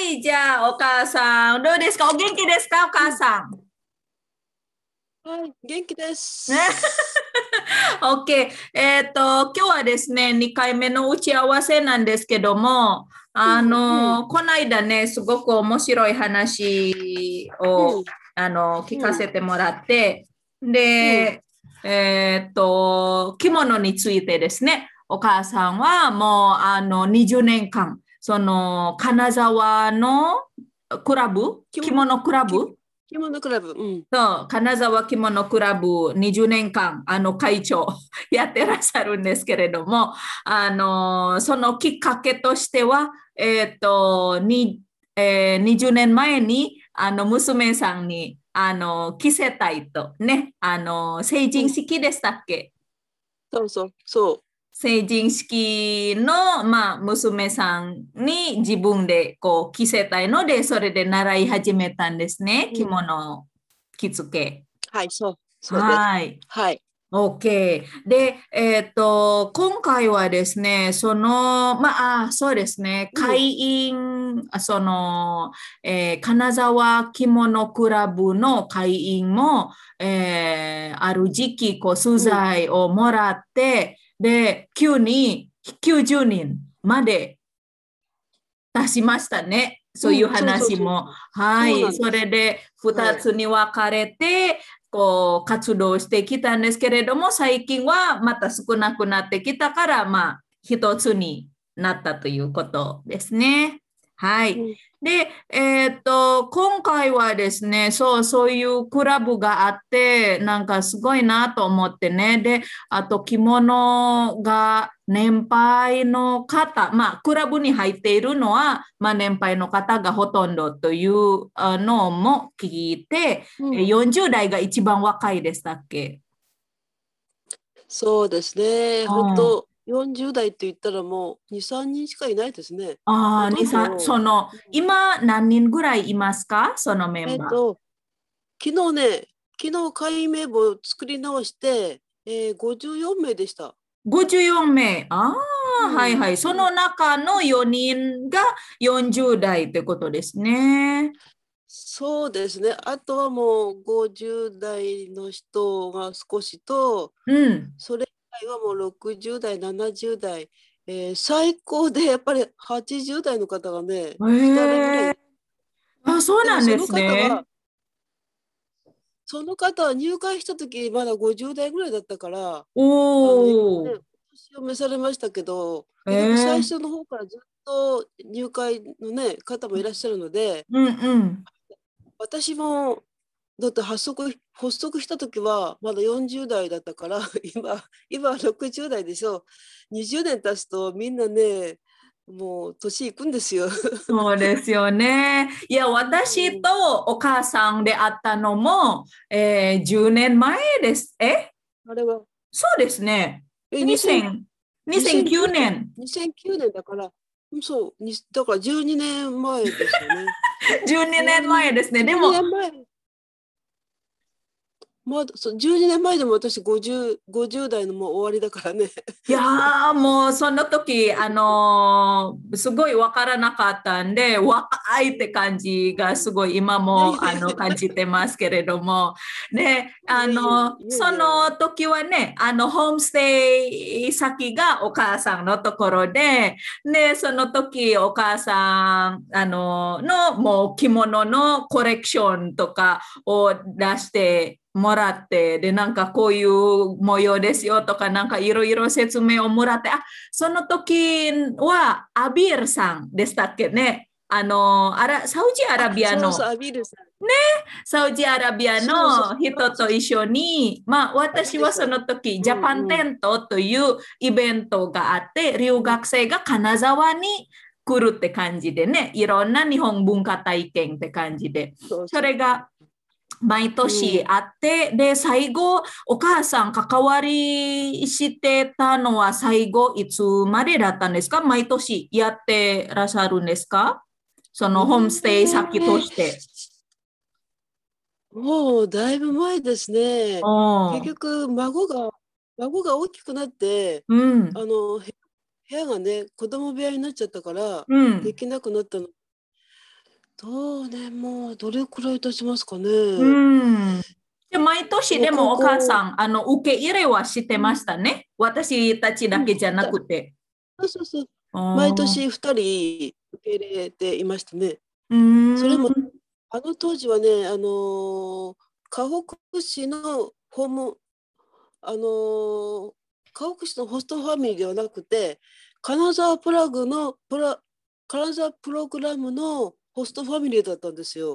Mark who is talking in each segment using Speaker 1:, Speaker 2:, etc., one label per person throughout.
Speaker 1: はい、じゃあ、お母さん、どうですか？お元気ですか？お母さん。
Speaker 2: はい、元気です。
Speaker 1: ね OK。えっ、と、今日はですね、2回目の打ち合わせなんですけども、あの、この間ね、すごく面白い話を、
Speaker 2: うん
Speaker 1: あの、聞かせてもらって、で、えっ、と、着物についてですね、お母さんはもう、あの、20年間、その、金沢のクラブ？
Speaker 2: 着物
Speaker 1: クラブ？
Speaker 2: 着物クラブ、うん。
Speaker 1: そう、金沢着物クラブ20年間、あの、会長 やってらっしゃるんですけれども、あの、そのきっかけとしては、えっ、と、に、えー20年前に、あの、娘さんに、あの、着せたいと、ね、あの、成人式でしたっけ？
Speaker 2: そうそう、そ
Speaker 1: 成人式の、まあ、娘さんに自分でこう着せたいので、それで習い始めたんですね、
Speaker 2: うん
Speaker 1: 着物を着付け。
Speaker 2: う。はい、そう。そうです。
Speaker 1: はい。
Speaker 2: はい。
Speaker 1: OK。で、えっ、と、今回はですね、その、まあ、あそうですね、
Speaker 2: うん
Speaker 1: 会員、あその、えー金沢着物クラブの会員も、えーある時期、こう、素材をもらって、で、急に90人まで出しましたね。そういう話も。はい。
Speaker 2: そ
Speaker 1: れで、2つに分かれて、こう活動してきたんですけれども、最近はまた少なくなってきたから、まあ、一つになったということですね。はい。
Speaker 2: うん
Speaker 1: で、えーっと、今回はですね、そう、そういうクラブがあって、なんかすごいなと思ってね。で、あと着物が年配の方、まあ、クラブに入っているのは、まあ、年配の方がほとんどというあのも聞いて、
Speaker 2: うん
Speaker 1: え40代が一番若いでしたっけ？
Speaker 2: そうですね。
Speaker 1: ん
Speaker 2: 本当、40代って言ったらもう2、3人しかいないですね。
Speaker 1: ああ、
Speaker 2: ほとんど
Speaker 1: にさその、今何人ぐらいいますか？そのメンバー。
Speaker 2: えっと、昨日ね、昨日会員名簿を作り直して、えー、54名でした。
Speaker 1: 54名。ああ、
Speaker 2: うん
Speaker 1: はいはい。その中の4人が40代ってことですね。
Speaker 2: そうですね。あとはもう50代の人が少しと、
Speaker 1: うん。
Speaker 2: それはもう60代、70代、えー最高でやっぱり80代の方がね、
Speaker 1: へ
Speaker 2: 2人ぐら
Speaker 1: え
Speaker 2: い。
Speaker 1: あ、そうなんです
Speaker 2: でもその方
Speaker 1: ね
Speaker 2: は。その方は入会した時まだ50代ぐらいだったから、あ
Speaker 1: お
Speaker 2: のね
Speaker 1: お。
Speaker 2: 年を召されましたけど、
Speaker 1: へえ
Speaker 2: 結局最初の方からずっと入会のね方もいらっしゃるので、
Speaker 1: うんうん。
Speaker 2: 私もだって発足発足した時はまだ40代だったから 今今は60代でしょ20年経つとみんなねもう年いくんですよ。
Speaker 1: そうですよね。いや、私とお母さんで会ったのも、えー10年前です。え？
Speaker 2: あれは
Speaker 1: そうですね。
Speaker 2: え2000
Speaker 1: 2000 2009年。
Speaker 2: 2009年だからうんそうにだから12年前ですよね。
Speaker 1: 12年前ですね。でも
Speaker 2: 12、年前まだそう12年前でも私 50, 50代のもう終わりだからね。
Speaker 1: いやーもうその時、あのーすごいわからなかったんで、若いって感じがすごい今もあの感じてますけれども、ね、あのその時はね、あのホームステイ先がお母さんのところで、ね、その時お母さんあののもう着物のコレクションとかを出してもらって、で、なんかこういう模様ですよとか、なんかいろいろ説明をもらって、あ、その時はアビールさんでしたっけね？あの、サウジアラビアの、
Speaker 2: そうそうアビールさん。
Speaker 1: サウジアラビアの人と一緒に、まあ私はその時、
Speaker 2: ん
Speaker 1: ジャパンテントというイベントがあって、留学生が金沢に来るって感じでね、いろんな日本文化体験って感じで。
Speaker 2: そ
Speaker 1: れが毎年あって、で、最後、お母さん関わりしてたのは最後いつまでだったんですか？毎年やってらっしゃるんですか？そのホームステイ先として。
Speaker 2: もうだいぶ前ですね。
Speaker 1: お
Speaker 2: 結局孫が孫が大きくなって
Speaker 1: うん。
Speaker 2: あのへ部屋がね子供部屋になっちゃったから
Speaker 1: うん
Speaker 2: で。きなくなったの。どうね、もうどれくらい経ちますかね。
Speaker 1: うん。で毎年でもお母さん、あの、受け入れはしてましたね。私たちだけじゃなくて。
Speaker 2: そうそうそう。
Speaker 1: 毎
Speaker 2: 毎年2人受け入れていましたね。
Speaker 1: うん。
Speaker 2: それもあの当時はね、あのー河北市のホーム、あのー河北市のホストファミリーではなくて、金沢プラグのプラ、金沢プログラムのホストファミリーだったんですよ。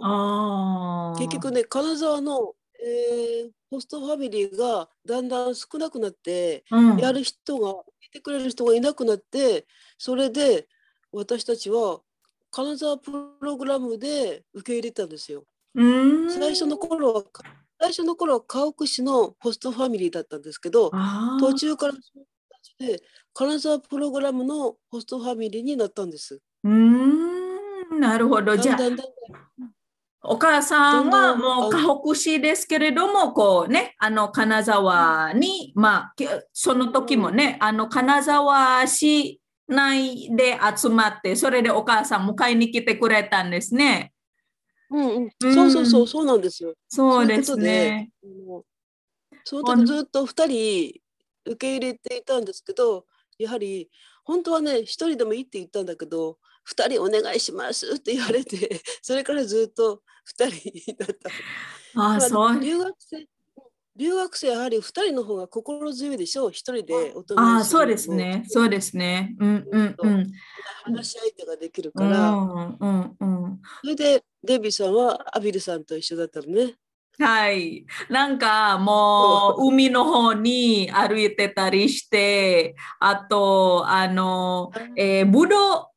Speaker 2: 結局ね、金沢の、えーホストファミリーがだんだん少なくなって、
Speaker 1: うん、
Speaker 2: やる人が、いてくれる人がいなくなって、それで私たちは金沢プログラムで受け入れたんですよ。
Speaker 1: うん。
Speaker 2: 最初の頃は、最初の頃は河北市のホストファミリーだったんですけど、途中からで金沢プログラムのホストファミリーになったんです。
Speaker 1: うーん、なるほど。じゃあ、お母さんはもう河北市ですけれども、こうね、あの金沢に、まあ、きその時もね、あの金沢市内で集まって、それでお母さん迎えに来てくれたんですね。
Speaker 2: うんうん、
Speaker 1: うん
Speaker 2: そうそうそうそうなんですよ。
Speaker 1: そうですね。
Speaker 2: その時ずっと2人受け入れていたんですけどやはり本当はね1人でもいいって言ったんだけど2人お願いしますって言われて それからずっと2人だった。
Speaker 1: あ
Speaker 2: まあ
Speaker 1: そう。
Speaker 2: 留学生留学生やはり2人の方が心強いでしょう1人でおと
Speaker 1: あそうですね。そうですね。うんうんうん。
Speaker 2: 話し相手ができる
Speaker 1: う
Speaker 2: から、
Speaker 1: んうんうん。
Speaker 2: それでデビーさんはアビルさんと一緒だったのね。
Speaker 1: はい。なんかもう海の方に歩いてたりして、あと、あの、えー、ぶどう、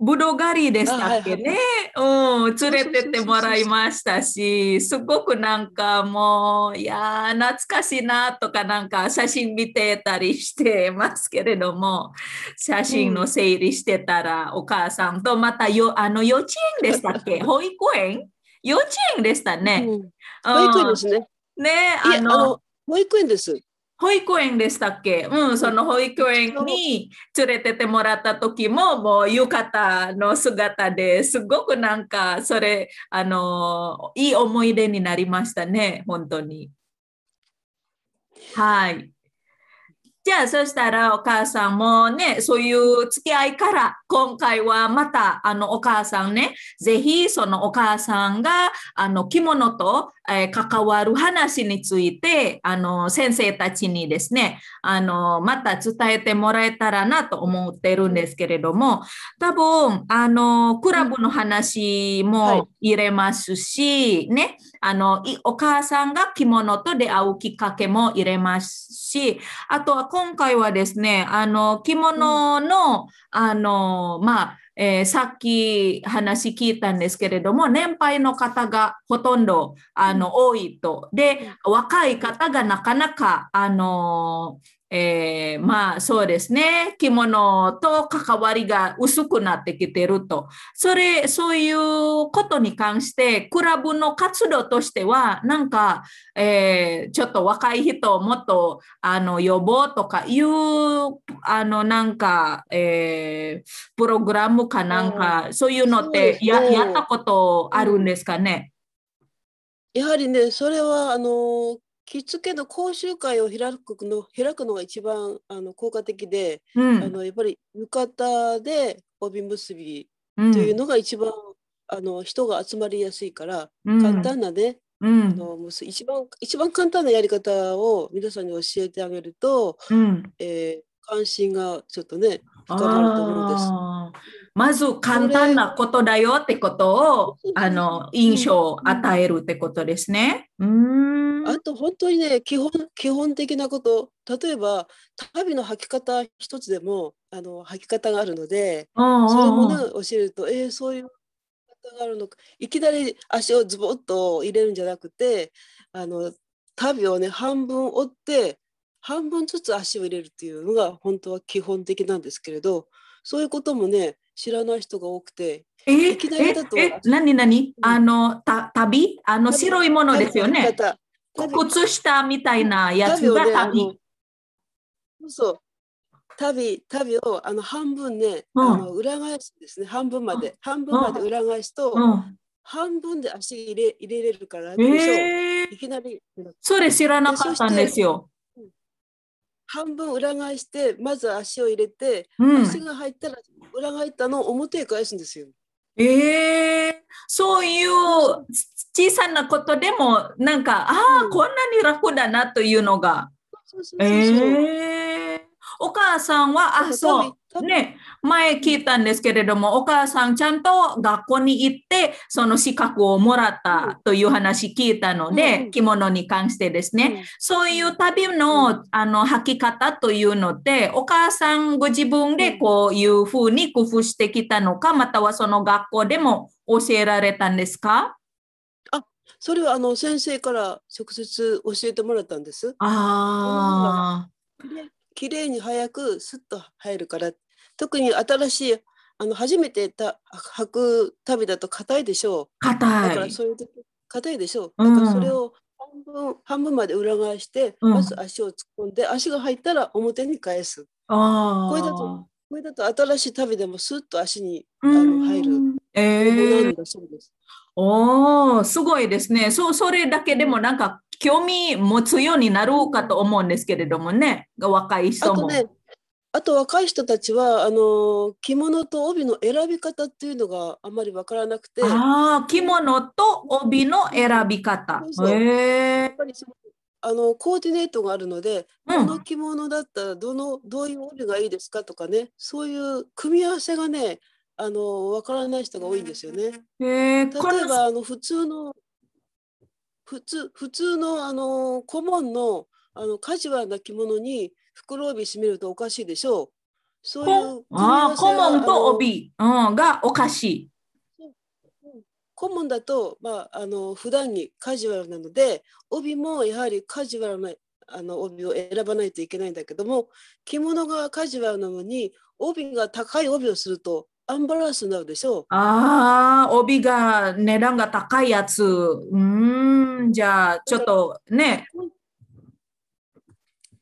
Speaker 1: ぶどう狩りでしたっけね。うん、連れてってもらいましたし、すごくなんかもう、いやー、懐かしいなとかなんか写真見てたりしてますけれども、写真の整理してたら、お母さんとまたよ、あの、幼稚園でしたっけ保育園幼稚園でしたね。
Speaker 2: うん保育園ですね。
Speaker 1: うんね、あの
Speaker 2: 保育園です。
Speaker 1: 保育園でしたっけ？うん、その保育園に連れてってもらった時も、もう浴衣の姿ですごくなんか、それ、あの、いい思い出になりましたね、本当に。はい。じゃあ、そしたらお母さんもね、そういう付き合いから、今回はまた、あの、お母さんね、ぜひ、そのお母さんが、あの、着物と、えー関わる話について、あの、先生たちにですね、あの、また伝えてもらえたらなと思ってるんですけれども、多分、あの、クラブの話
Speaker 2: はい。
Speaker 1: も入れますし、ね、あの、いお母さんが着物と出会うきっかけも入れますし、あとは今回はですね、あの、着物の、あの、まあ、えーさっき話聞いたんですけれども、年配の方がほとんど、あの、多いと。で、若い方がなかなか、あの、えーまあそうですね、着物と関わりが薄くなってきてると。それ、そういうことに関して、クラブの活動としては、なんか、えーちょっと若い人をもっと、あの、呼ぼうとかいう、あの、なんか、えープログラムかなんか、そういうのってや,、やったことあるんですかね？
Speaker 2: やはりね、それはあの着付けの講習会を開くの開くのが一番あの効果的で、
Speaker 1: うん。
Speaker 2: あのやっぱり浴衣で帯結び
Speaker 1: うん。
Speaker 2: というのが一番、あの人が集まりやすいから、
Speaker 1: うん。
Speaker 2: 簡単なね、
Speaker 1: うん。
Speaker 2: あの一番一番簡単なやり方を皆さんに教えてあげると、
Speaker 1: うん。
Speaker 2: えー関心がちょっとね深まると思うんです。
Speaker 1: まず簡単なことだよってことをあの印象を与えるってことですね。うーん。
Speaker 2: あと本当にね基本基本的なこと例えば旅の履き方一つでもあの履き方があるので
Speaker 1: うん
Speaker 2: それも
Speaker 1: うん
Speaker 2: ね教えるとえー、そういう方があるのかいきなり足をズボッと入れるんじゃなくてあの旅をね半分折って半分ずつ足を入れるっていうのが本当は基本的なんですけれどそういうこともね知らない人が多くて
Speaker 1: え
Speaker 2: いきなりだと
Speaker 1: ええ何何？
Speaker 2: うん。
Speaker 1: あのた旅？あの白いものですよね。靴下みたいなやつが
Speaker 2: 旅
Speaker 1: 旅。
Speaker 2: のそうそう。旅旅をあの半分ね、
Speaker 1: うん。
Speaker 2: あの裏返すんですね。半分まで、半分まで裏返すと、
Speaker 1: うん。
Speaker 2: 半分で足入れ入れれるから
Speaker 1: えー。
Speaker 2: いきなり。
Speaker 1: それ知らなかったんですよ。
Speaker 2: 半分裏返してまず足を入れて、
Speaker 1: うん。
Speaker 2: 足が入ったら裏返ったのを表へ返すんですよ。
Speaker 1: ええそういう小さなことでも、なんか、ああ、
Speaker 2: うん
Speaker 1: こんなに楽だなというのが。
Speaker 2: そうそうそうそう
Speaker 1: ええお母さんは、あ、そう。
Speaker 2: 旅
Speaker 1: ね、前聞いたんですけれども、お母さんちゃんと学校に行って、その資格をもらったという話聞いたの
Speaker 2: うん
Speaker 1: で、
Speaker 2: うん。
Speaker 1: 着物に関してですね。そういう旅の,、あの履き方というのって、お母さんご自分でこういうふうに工夫してきたのか、またはその学校でも教えられたんですか？
Speaker 2: それはあの先生から直接教えてもらったんです。
Speaker 1: ああ、
Speaker 2: きれいに早くスッと入るから特に新しいあの初めてた履く旅だと硬いでしょう。だから
Speaker 1: 硬い。
Speaker 2: そういう時硬いでしょう。
Speaker 1: うん
Speaker 2: だからそれを半分半分まで裏返して、
Speaker 1: うん
Speaker 2: まず足を突っ込んで足が入ったら表に返す。
Speaker 1: ああ。
Speaker 2: これだとこれだと新しい旅でもスッと足にあ
Speaker 1: うん
Speaker 2: の入る
Speaker 1: え
Speaker 2: もの
Speaker 1: え
Speaker 2: なんだそうです。
Speaker 1: おー、すごいですね。そう、それだけでもなんか興味持つようになるかと思うんですけれどもね、若い
Speaker 2: あ
Speaker 1: 人も。
Speaker 2: とね、あと若い人たちはあの着物と帯の選び方っていうのがあまりわからなくて、
Speaker 1: ああ、着物と帯の選び方。
Speaker 2: そう
Speaker 1: へえ
Speaker 2: あのコーディネートがあるので、
Speaker 1: うん。
Speaker 2: この着物だったらどのどういう帯がいいですかとかね、そういう組み合わせがね、あのわからない人が多いんですよね。
Speaker 1: へえ、
Speaker 2: 例えばあの普通の普通普通のあの顧問のあのカジュアルな着物に袋帯締めるとおかしいでしょう。そういう
Speaker 1: あ顧問と帯、うん、がおかしい。
Speaker 2: 顧問だと、まあ、あの普段にカジュアルなので帯もやはりカジュアルなあの帯を選ばないといけないんだけども着物がカジュアルなのに帯が高い帯をするとアンバランスになるでしょう。
Speaker 1: ああ、帯が値段が高いやつ。うーん、じゃあ、ちょっとね。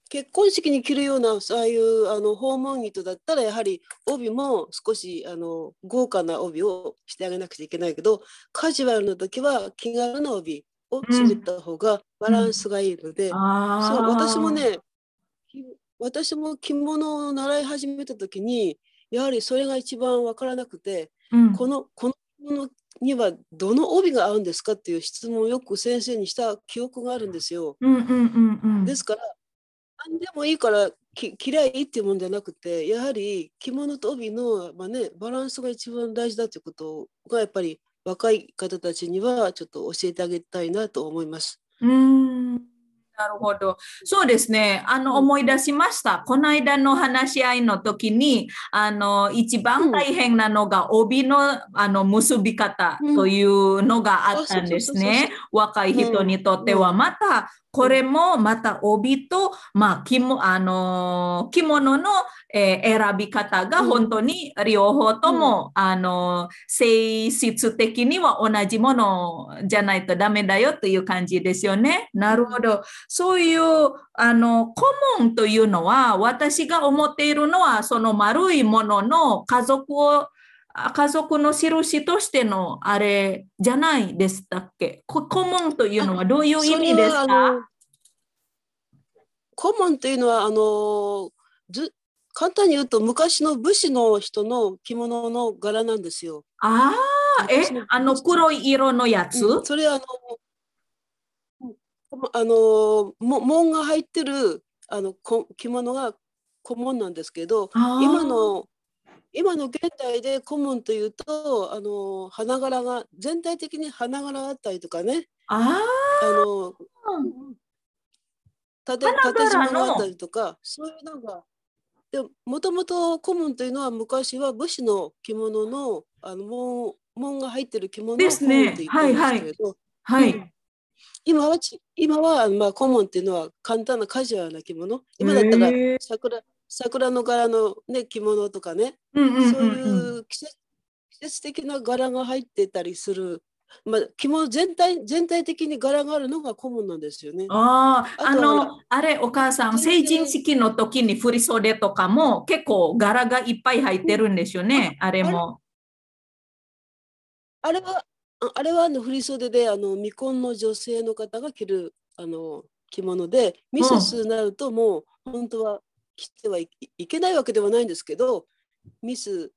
Speaker 2: 結婚式に着るようなああいうあの訪問着だったらやはり帯も少しあの豪華な帯をしてあげなくちゃいけないけどカジュアルの時は気軽な帯を締めた方がバランスがいいので、
Speaker 1: ああ。
Speaker 2: そう私もねき私も着物を習い始めた時にやはりそれが一番分からなくて、
Speaker 1: うん、
Speaker 2: このこの着物にはどの帯が合うんですかっていう質問をよく先生にした記憶があるんですよ。
Speaker 1: うんうんうんうん。
Speaker 2: ですから何でもいいからき着りゃいいっていうもんじゃなくてやはり着物と帯の、まあね、バランスが一番大事だということがやっぱり若い方たちにはちょっと教えてあげたいなと思います。
Speaker 1: うーんなるほど。そうですね。あの、
Speaker 2: うん
Speaker 1: 思い出しました。この間の話し合いの時に、あの、一番大変なのが帯の、あの、結び方というのがあったんですね。若い人にとっては。
Speaker 2: うん
Speaker 1: また、これもまた帯と、まあ、着もあの着物の、えー選び方が
Speaker 2: うん
Speaker 1: 本当に両方とも、あの性質的には同じものじゃないとダメだよという感じですよね。なるほど。そういうあの顧問というのは私が思っているのはその丸いものの家族をあ家族の印としてのあれじゃないでしたっけ？こ顧問というのはどういう意味ですか？
Speaker 2: の顧問というのはあのず簡単に言うと昔の武士の人の着物の柄なんですよ。
Speaker 1: ああ、えあの黒い色のやつ、
Speaker 2: うんそれはあのあのも紋が入ってるあのこ着物が顧問なんですけど今の今の現代で顧問というとあの花柄が全体的に花柄あったりとかね。
Speaker 1: あ
Speaker 2: あの
Speaker 1: あ、
Speaker 2: 縦
Speaker 1: 花
Speaker 2: 縦縞があったりとかそういうのがでもともと顧問というのは昔は武士の着物のあの紋紋が入ってる着物を
Speaker 1: です
Speaker 2: 顧問
Speaker 1: ね
Speaker 2: と言ってるんですけれど、
Speaker 1: はい。
Speaker 2: うん。今はち今はまあ顧問っていうのは簡単なカジュアルな着物。今だったら桜桜の柄の、ね、着物とかね、
Speaker 1: うんうんうんうん
Speaker 2: そういう季節季節的な柄が入ってたりするまあ、着物全体全体的に柄があるのが顧問なんですよね。
Speaker 1: ああ、の、あれ、お母さん、成人式の時に振り袖とかも結構柄がいっぱい入ってるんですよね、あれも。
Speaker 2: あれはああれはあの振り袖であの未婚の女性の方が着るあの着物でミセスになるともう本当は来てはいいけないわけではないんですけどミス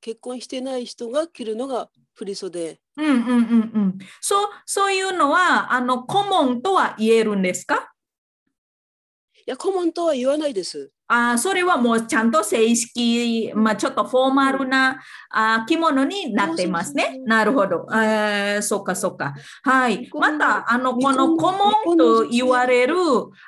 Speaker 2: 結婚してない人が着るのが振り袖。
Speaker 1: うんうんうんうん。そう、そういうのは、あの、顧問とは言えるんですか？
Speaker 2: いや顧問とは言わないです。
Speaker 1: あーそれはもうちゃんと正式、まあ、ちょっとフォーマルなあー着物になっていますね。なるほど。えー、そっかそっか。はい。また、あの、この顧問と言われる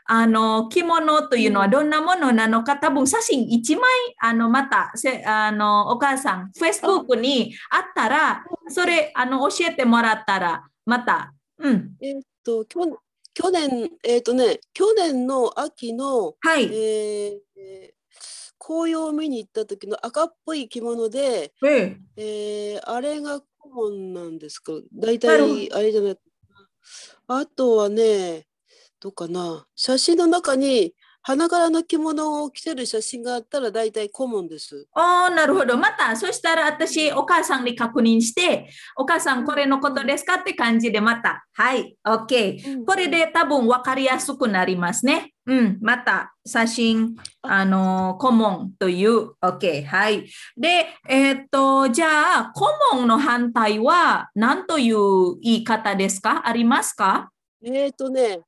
Speaker 1: あの着物というのはどんなものなのか、多分写真1枚、あの、また、せあの、お母さん、Facebook にあったら、それ、あの、教えてもらったら、また、うん。
Speaker 2: えーっと去年去年えーっとね去年の秋の、
Speaker 1: はい。
Speaker 2: えーえー紅葉を見に行った時の赤っぽい着物で、
Speaker 1: ええ。
Speaker 2: えーあれが顧問なんですか？大体あれじゃないあとはねどうかな。写真の中に花柄の着物を着てる写真があったら大体顧問です。
Speaker 1: ああ、なるほど。また、そしたら私、お母さんに確認して、お母さん、これのことですかって感じで、また、はい、OK。これで多分分かりやすくなりますね。うん、また、写真、あの、顧問という、OK。はい。で、えーっと、じゃあ、顧問の反対は何という言い方ですか？ありますか？
Speaker 2: えっ、とね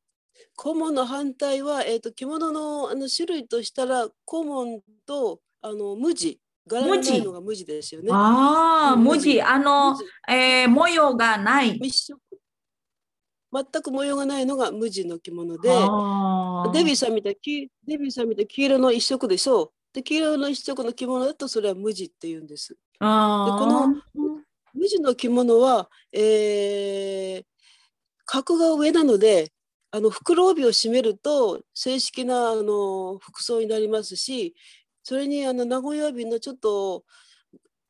Speaker 2: 顧問の反対は、えー、と着物のあの種類としたら顧問とあの無地柄がないのが無地ですよね。
Speaker 1: ああ、
Speaker 2: うん
Speaker 1: 文字、あの
Speaker 2: 無、地
Speaker 1: えー模様がない。
Speaker 2: 全く模様がないのが無地の着物でデビーさんみたいきデビーさんみたい黄色の一色でしょう。で黄色の一色の着物だとそれは無地って言うんです。
Speaker 1: あー
Speaker 2: この無地の着物は、えー格が上なのであの袋帯を締めると正式なあの服装になりますしそれにあの名古屋帯のちょっと、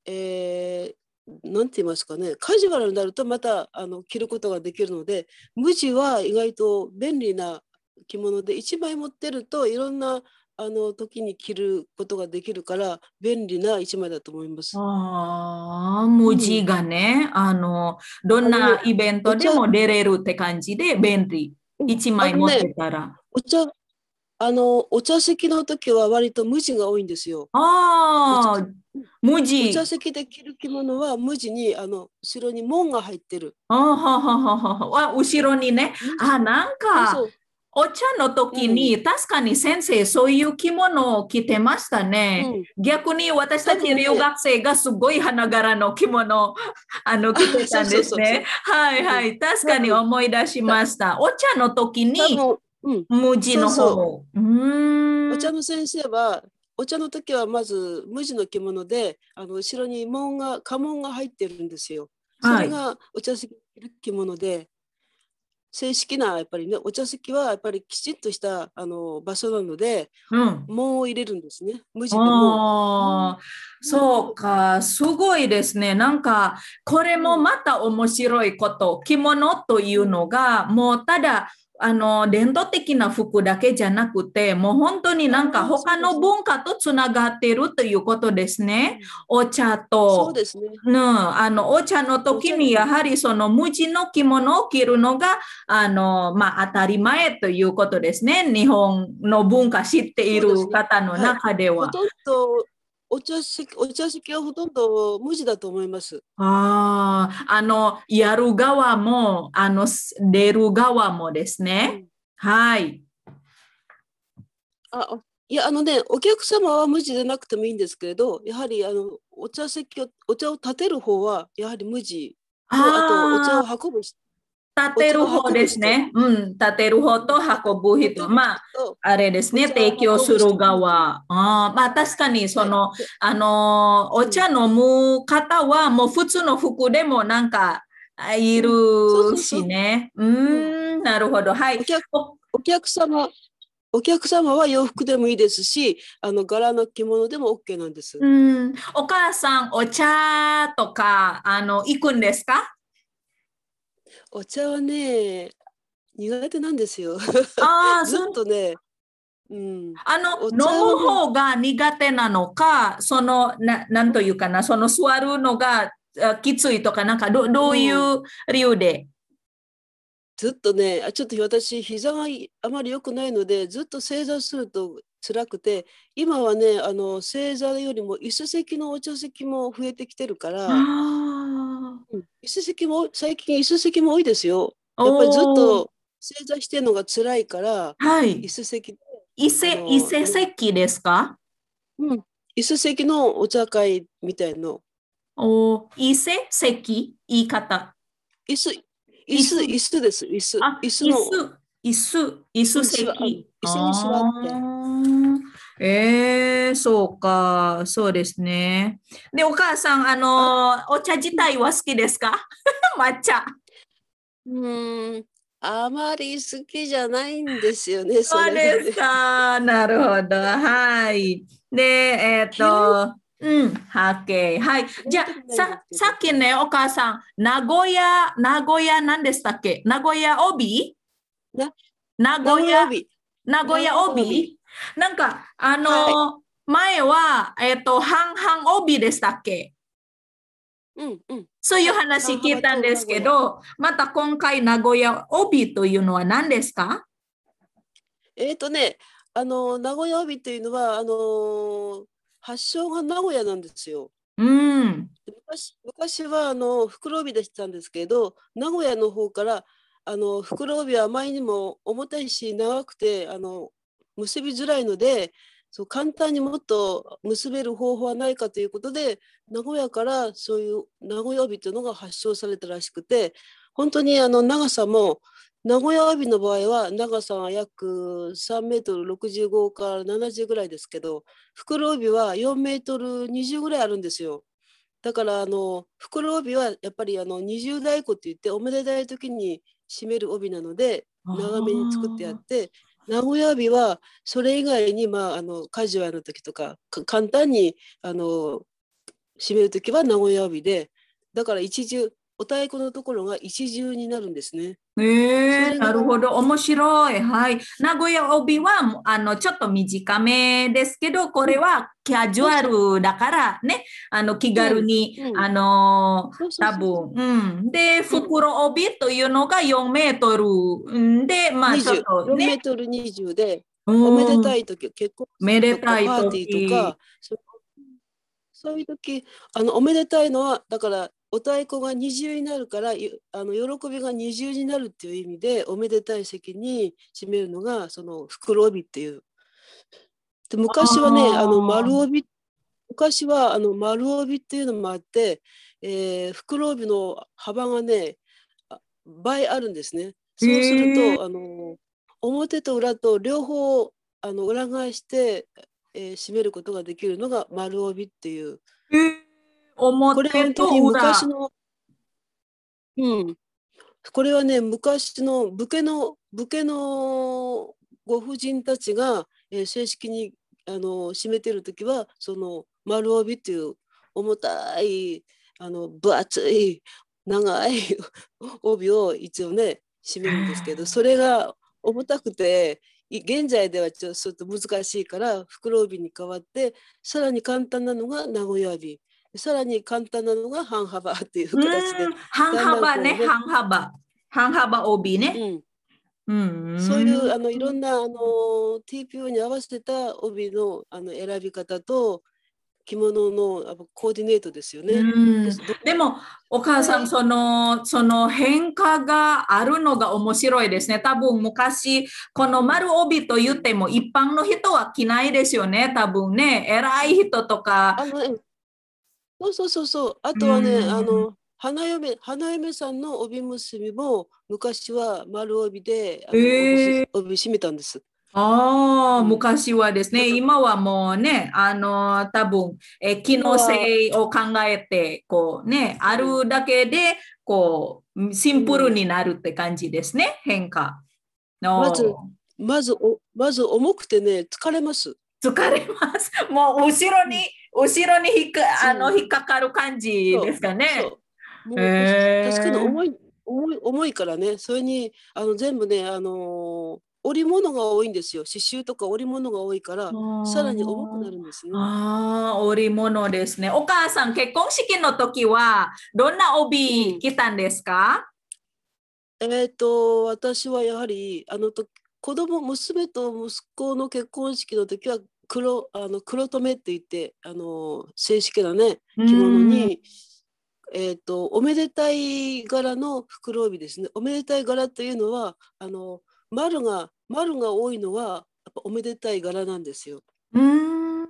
Speaker 2: えーなんて言いますかねカジュアルになるとまたあの着ることができるので無地は意外と便利な着物で1枚持ってるといろんなあの時に着ることができるから便利な1枚だと思います。
Speaker 1: ああ、文字がね、あの、どんなイベントでも出れるって感じで便利。一枚持ってたら。
Speaker 2: お茶あのお茶席の時は割と無地が多いんですよ。
Speaker 1: ああ、文
Speaker 2: お
Speaker 1: 字。
Speaker 2: 茶席で着る着物は無地にあの後ろに門が入ってる。
Speaker 1: あははははは。後ろにね。あ、なんか、
Speaker 2: そう
Speaker 1: お茶の時に、確かに先生、そういう着物を着てましたね。
Speaker 2: うん
Speaker 1: 逆に私たち留学生がすごい花柄の着物を あの着てたんですね。はいはい。確かに思い出しました。お茶の時に
Speaker 2: うん、
Speaker 1: 無地の
Speaker 2: そう
Speaker 1: 方。
Speaker 2: お茶の先生はお茶の時はまず無地の着物であの後ろに門が家紋が入ってるんですよ。そ
Speaker 1: はい
Speaker 2: れがお茶席で着る着物で、正式なやっぱりねお茶席はやっぱりきちっとしたあの場所なので
Speaker 1: うん。
Speaker 2: 門を入れるんですね。無地でも
Speaker 1: ああ、そうか、すごいですね。なんか、これもまた面白いこと。着物というのが、もうただ、あの、伝統的な服だけじゃなくて、もう本当になんか他の文化とつながっているということですね。お茶
Speaker 2: そ
Speaker 1: と
Speaker 2: う。ですね。
Speaker 1: うん、あのお茶の時にやはりその無地の着物を着るのがあの、まあ、当たり前ということですね。日本の文化知っている方の中では。
Speaker 2: ほとんどお茶席お茶席はほとんど無地だと思います。
Speaker 1: ああ、あの、やる側も、あの、出る側もですね。はい。
Speaker 2: ああいやあのねお客様は無地でなくてもいいんですけれどやはりあのお茶席をお茶を立てる方はやはり無地とあとお茶を
Speaker 1: あ
Speaker 2: 運ぶ
Speaker 1: 立てる方ですね。うん、立てる方と運ぶ人。まあ、
Speaker 2: と
Speaker 1: あれですね、提供する側。あーまあ、確かに、その、あのー、お茶飲む方は、もう普通の服でもなんか、あいるしね。うーん、なるほど。はい
Speaker 2: お。客
Speaker 1: お
Speaker 2: お客様お客様は洋服でもいいですしあの柄の着物でも OK なんです。
Speaker 1: うん、お母さん、お茶とか、あの、行くんですか？
Speaker 2: お茶はね、苦手なんですよ。
Speaker 1: ああ、
Speaker 2: ずっとね、うん、
Speaker 1: あの、飲む方が苦手なのか、その、ななんというかな、その座るのがあきついとか、なんかどどういう理由で？
Speaker 2: ずっとね、あちょっと私、膝がいあまり良くないので、ずっと正座すると辛くて、今はね、あの正座よりも椅子席のお茶席も増えてきてるから、椅子席も最近椅子席も多いですよ。やっぱりずっと正座してるのが辛いから、
Speaker 1: はい
Speaker 2: 椅。子席で、
Speaker 1: 伊勢、
Speaker 2: あの
Speaker 1: 伊勢席ですか
Speaker 2: うん、椅子席のお茶会みたいの。
Speaker 1: お伊勢席言い方。
Speaker 2: 椅子、
Speaker 1: 椅子
Speaker 2: 椅子、です。椅子
Speaker 1: あ、、
Speaker 2: 椅子の。
Speaker 1: 椅子、椅子席。
Speaker 2: 椅子に座って
Speaker 1: あーえー、そうか、そうですね。で、お母さん、あの、お茶自体は好きですか？抹茶。
Speaker 2: うーん、あまり好きじゃないんですよね。そ
Speaker 1: そうですか。なるほど。はい。で、えっ、と、うん、はけ。はい。じゃあ、さ、さっきね、お母さん、名古屋、名古屋何でしたっけ？名古屋帯？
Speaker 2: な
Speaker 1: 名
Speaker 2: 名古
Speaker 1: 古屋。名古屋帯なんか、あの、
Speaker 2: は
Speaker 1: 前は、えっ、と、半々帯でしたっけ？
Speaker 2: うんうん。
Speaker 1: そういう話聞いたんですけど、また今回名古屋帯というのは何ですか？
Speaker 2: えっ、とね、あの名古屋帯っていうのはあの発祥が名古屋なんですよ。
Speaker 1: うん。
Speaker 2: で昔昔はあの袋帯でしたんですけど、名古屋の方からあの袋帯はあまりにも重たいし長くてあの結びづらいので、そう簡単にもっと結べる方法はないかということで、名古屋からそういう名古屋帯というのが発祥されたらしくて、本当にあの長さも名古屋帯の場合は長さは約3メートル65から70ぐらいですけど、袋帯は4メートル20ぐらいあるんですよ。だからあの袋帯はやっぱりあの二重太鼓って言っておめでたい時に締める帯なので長めに作ってあって名古屋日はそれ以外にまああのカジュアルの時とか簡単にあの締める時は名古屋日でだから一重お太鼓のところが一重になるんですね。
Speaker 1: ええ
Speaker 2: それが
Speaker 1: なるほど、面白い。はい。名古屋帯は、あの、ちょっと短めですけど、これはキャジュアルだからね、あの、気軽に、
Speaker 2: うんうん
Speaker 1: あの、多分、うん。で、袋帯というのが4メートル。うんで、まあ、ちょっ
Speaker 2: 20
Speaker 1: と
Speaker 2: 4メ
Speaker 1: ね
Speaker 2: ー、トル20で
Speaker 1: うん
Speaker 2: おめでたい時、結婚
Speaker 1: めでたい
Speaker 2: パーティーとかそうそういう時あのおめでたいのはだからお太鼓が二重になるからゆあの喜びが二重になるっていう意味でおめでたい席に締めるのがその袋帯っていう。で昔はね
Speaker 1: あ
Speaker 2: の丸帯昔はあの丸帯っていうのもあって、えー袋帯の幅がねあ倍あるんですね。そうするとあの表と裏と両方あの裏返して、えー締めることができるのが丸帯っていう
Speaker 1: 表と
Speaker 2: のうん。これはね昔の武家の武家のご婦人たちが、えー正式にあの締めてる時はその丸帯っていう重たいあの分厚い長い 帯を一応ね締めるんですけどそれが重たくてい現在ではちょちょっと難しいから袋帯に変わってさらに簡単なのが名古屋帯さらに簡単なのが半幅っていう
Speaker 1: うん
Speaker 2: 形で、
Speaker 1: 半幅ね、半幅。半幅帯ね。
Speaker 2: うん、
Speaker 1: うん
Speaker 2: そういうあのいろんなあの TPO に合わせた帯のあの選び方と着物のコーディネートですよね。で
Speaker 1: も、お母さん、その、その変化があるのが面白いですね。多分昔、この丸帯と言っても一般の人は着ないですよね。多分ね、偉い人とか。
Speaker 2: そうそうそうそう。あとはね、
Speaker 1: うん。
Speaker 2: あの花嫁花嫁さんの帯結びも昔は丸帯であの、
Speaker 1: へー。
Speaker 2: 帯帯締めたんです。
Speaker 1: ああ、
Speaker 2: うん。
Speaker 1: 昔はですね、今はもうね、あの、多分、え機能性を考えて、こうね、あるだけで、こう、シンプルになるって感じですね、変化。
Speaker 2: まずまずおまず重くてね疲れます。
Speaker 1: 疲れます。もう後ろに、後ろに引っかあの引っかかる感じですかね。
Speaker 2: もう確かに重い重い重いからね。それにあの全部ねあの織物が多いんですよ。刺繍とか織物が多いからさらに重くなるんですよ。
Speaker 1: ああ織物ですね。お母さん結婚式の時はどんな帯着たんですか、
Speaker 2: うん、えっ、ー、と私はやはりあのと子供娘と息子の結婚式の時は黒あの黒留めって言ってあの正式なね着物に、えーと、おめでたい柄の袋帯ですね。おめでたい柄というのはあの丸が丸が多いのはやっぱおめでたい柄なんですよ。
Speaker 1: うん。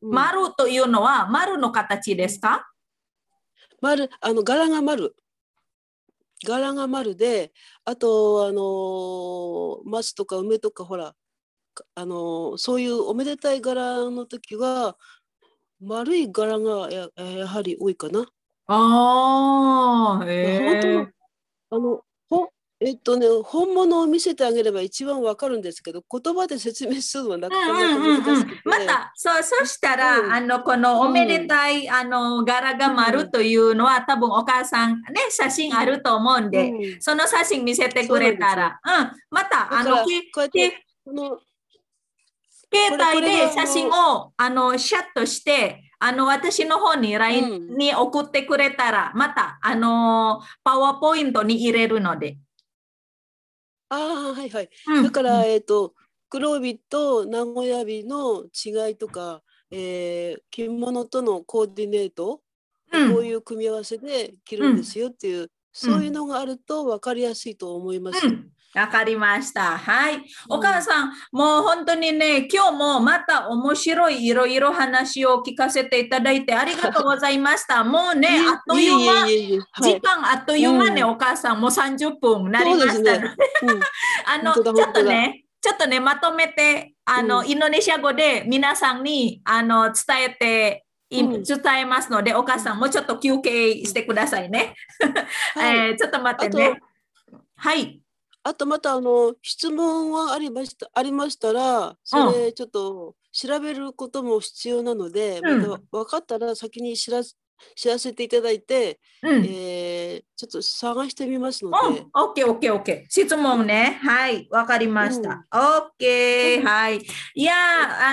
Speaker 1: 丸というのは丸の形ですか？
Speaker 2: 丸あの柄が丸。柄が丸であとあの松とか梅とかほらあのそういうおめでたい柄の時は丸い柄がややはり多いかな。
Speaker 1: ああ、えー、本
Speaker 2: 当あのほえっとね本物を見せてあげれば一番わかるんですけど言葉で説明するのはなかなか難しくて、
Speaker 1: またそそしたら、うん、あのこのおめでたい、うん、あの柄が丸というのは、多分お母さんね写真あると思うんで、うん、その写真見せてくれたら、うん、またあのこうやってこの携帯で写真をあのシャッとして、あの私の方に LINE に送ってくれたら、またあのパワーポイントに入れるので。
Speaker 2: ああ、はいはい。うん、だから、えっ、ー、と、黒帯と名古屋日の違いとか、えー、着物とのコーディネート、うん、こういう組み合わせで着るんですよっていう、そういうのがあると分かりやすいと思います。
Speaker 1: わかりました。はい。お母さん、もう本当にね、今日もまた面白いいろいろ話を聞かせていただいてありがとうございました。もうね、あっという間、時間あっという間ね、お母さん、もう30分なりましたので、あの、ちょっとね、ちょっとね、まとめて、あの、インドネシア語で皆さんにあの伝えて伝えますので、お母さんもちょっと休憩してくださいね。えー、ちょっと待ってね。はい。
Speaker 2: あとまたあの質問はありましたありましたらそれちょっと調べることも必要なので、うん、また分かったら先に知ら知らせていただいて、うん、えー、ちょっと探してみますので。
Speaker 1: オッケーオッケーオッケー。質問ね。はい、わかりました。オッケー。はい。いや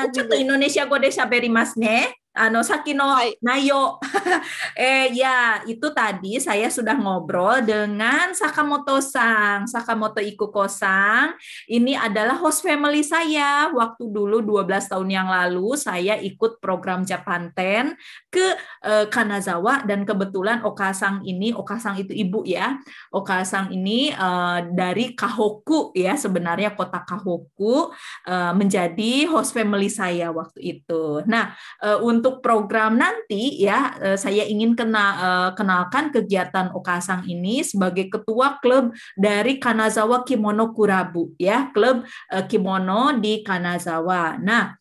Speaker 1: あ、ちょっとインドネシア語で喋りますね。Ano Sakino Nayo. eh ya, itu tadi saya sudah ngobrol dengan Sakamoto Sang, Sakamoto Ikuko Sang. Ini adalah host family saya. Waktu dulu 12 tahun yang lalu saya ikut program Japan Ten ke eh, Kanazawa dan kebetulan Okasang ini, Okasang itu ibu ya. Okasang ini eh, dari Kahoku ya, sebenarnya kota Kahoku eh, menjadi host family saya waktu itu. Nah, eh, untuk untuk program nanti ya eh, saya ingin kena, eh, kenalkan kegiatan Okasang ini sebagai ketua klub dari Kanazawa Kimono Kurabu ya klub eh, kimono di Kanazawa. Nah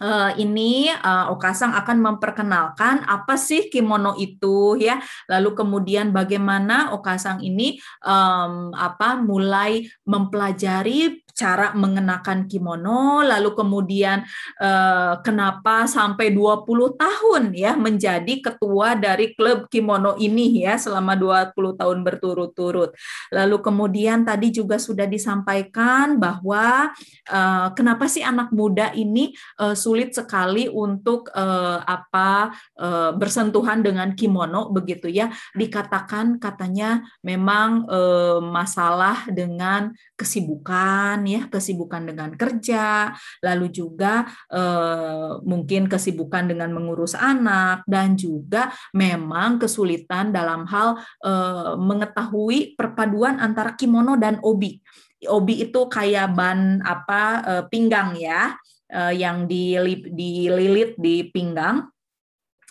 Speaker 1: uh, ini uh, Okasang akan memperkenalkan apa sih kimono itu ya. Lalu kemudian bagaimana Okasang ini um, apa mulai mempelajari cara mengenakan kimono. Lalu kemudian uh, kenapa sampai 20 tahun ya menjadi ketua dari klub kimono ini ya selama 20 tahun berturut-turut. Lalu kemudian tadi juga sudah disampaikan bahwa uh, kenapa sih anak muda ini uh, sulit sekali untuk uh, apa uh, bersentuhan dengan kimono begitu ya. Dikatakan katanya memang uh, masalah dengan kesibukan ya kesibukan dengan kerja lalu juga uh, mungkin kesibukan dengan mengurus anak dan juga memang kesulitan dalam hal uh, mengetahui perpaduan antara kimono dan obi. Obi itu kayak ban apa pinggang ya uh, yang dililit di pinggang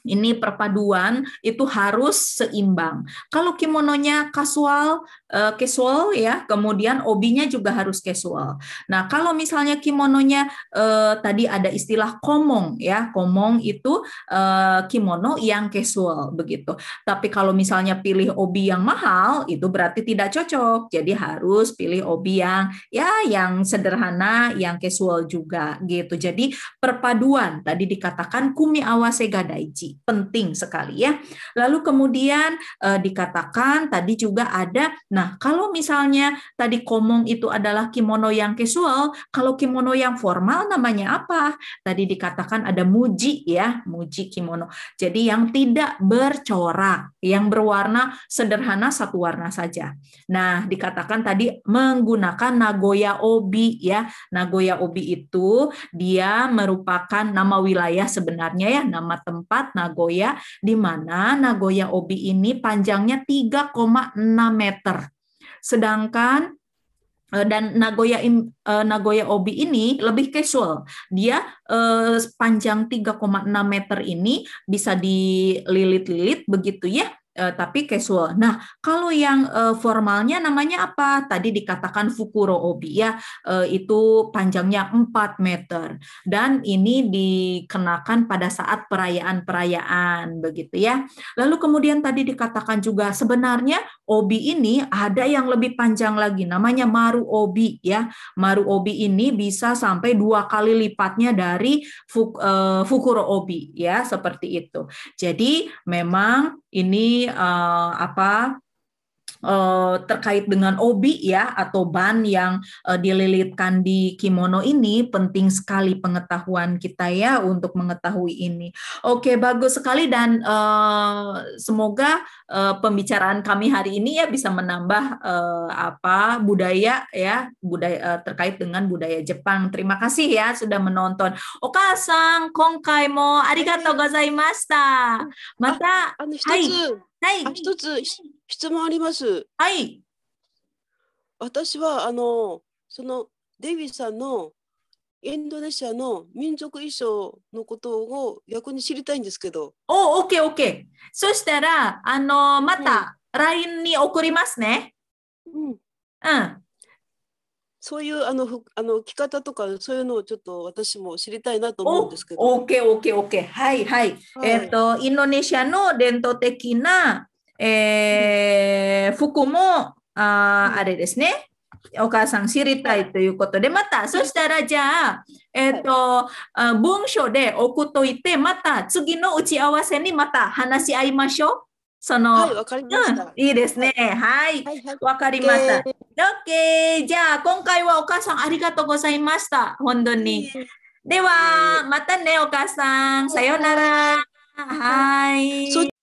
Speaker 1: ini perpaduan itu harus seimbang. Kalau kimononya casual, uh, casual ya, kemudian obinya juga harus casual. Nah, kalau misalnya kimononya uh, tadi ada istilah komong ya, komong itu uh, kimono yang casual begitu. Tapi kalau misalnya pilih obi yang mahal, itu berarti tidak cocok. Jadi harus pilih obi yang ya yang sederhana, yang casual juga gitu. Jadi perpaduan tadi dikatakan kumi awase gadaiji penting sekali ya. Lalu kemudian uh, dikatakan tadi juga ada nah kalau misalnya tadi komong itu adalah kimono yang casual, kalau kimono yang formal namanya apa? Tadi dikatakan ada muji ya, muji kimono. Jadi yang tidak bercorak, yang berwarna sederhana satu warna saja. Nah, dikatakan tadi menggunakan Nagoya Obi ya. Nagoya Obi itu dia merupakan nama wilayah sebenarnya ya, nama tempat Nagoya di mana Nagoya Obi ini panjangnya 3,6 meter. Sedangkan eh, dan Nagoya eh, Nagoya Obi ini lebih casual. Dia eh, panjang 3,6 meter ini bisa dililit-lilit begitu ya uh, tapi casual. Nah, kalau yang uh, formalnya namanya apa? Tadi dikatakan Fukuro Obi ya, uh, itu panjangnya 4 meter dan ini dikenakan pada saat perayaan-perayaan begitu ya. Lalu kemudian tadi dikatakan juga sebenarnya Obi ini ada yang lebih panjang lagi namanya Maru Obi ya. Maru Obi ini bisa sampai dua kali lipatnya dari Fuk, uh, Fukuro Obi ya, seperti itu. Jadi memang ini uh, apa uh, terkait dengan obi ya atau ban yang uh, dililitkan di kimono ini penting sekali pengetahuan kita ya untuk mengetahui ini. Oke bagus sekali dan uh, semoga uh, pembicaraan kami hari ini ya bisa menambah uh, apa budaya ya budaya uh, terkait dengan budaya Jepang. Terima kasih ya sudah menonton. Okasang, kongkai mo arigatou gozaimashita. Mata,
Speaker 2: hai. はい。一つ質問あります。
Speaker 1: はい。
Speaker 2: 私はあのそのデイビーさんのインドネシアの民族衣装のことを逆に知りたいんですけど。
Speaker 1: お、オッケーオッケー。そしたら、あの、また LINE に送りますね。
Speaker 2: うん。
Speaker 1: うん。
Speaker 2: そういうあのあの着方とかそういうのをちょっと私も知りたいなと思うんですけど。
Speaker 1: OK、OK、OK。はいはい。はい、えっ、ー、と、インドネシアの伝統的な、えー、服もああれですね。お母さん知りたいということで、また、そしたらじゃあ、えっ、ー、と、はい、文章で送っといて、また次の打ち合わせにまた話し合いましょう。その、
Speaker 2: はい、わかりました。うん、
Speaker 1: いいですね。はい。わ、はいはい、かりました。OK。じゃあ、今回はお母さんありがとうございました。本当に。では、またね、お母さん。さようなら。はい。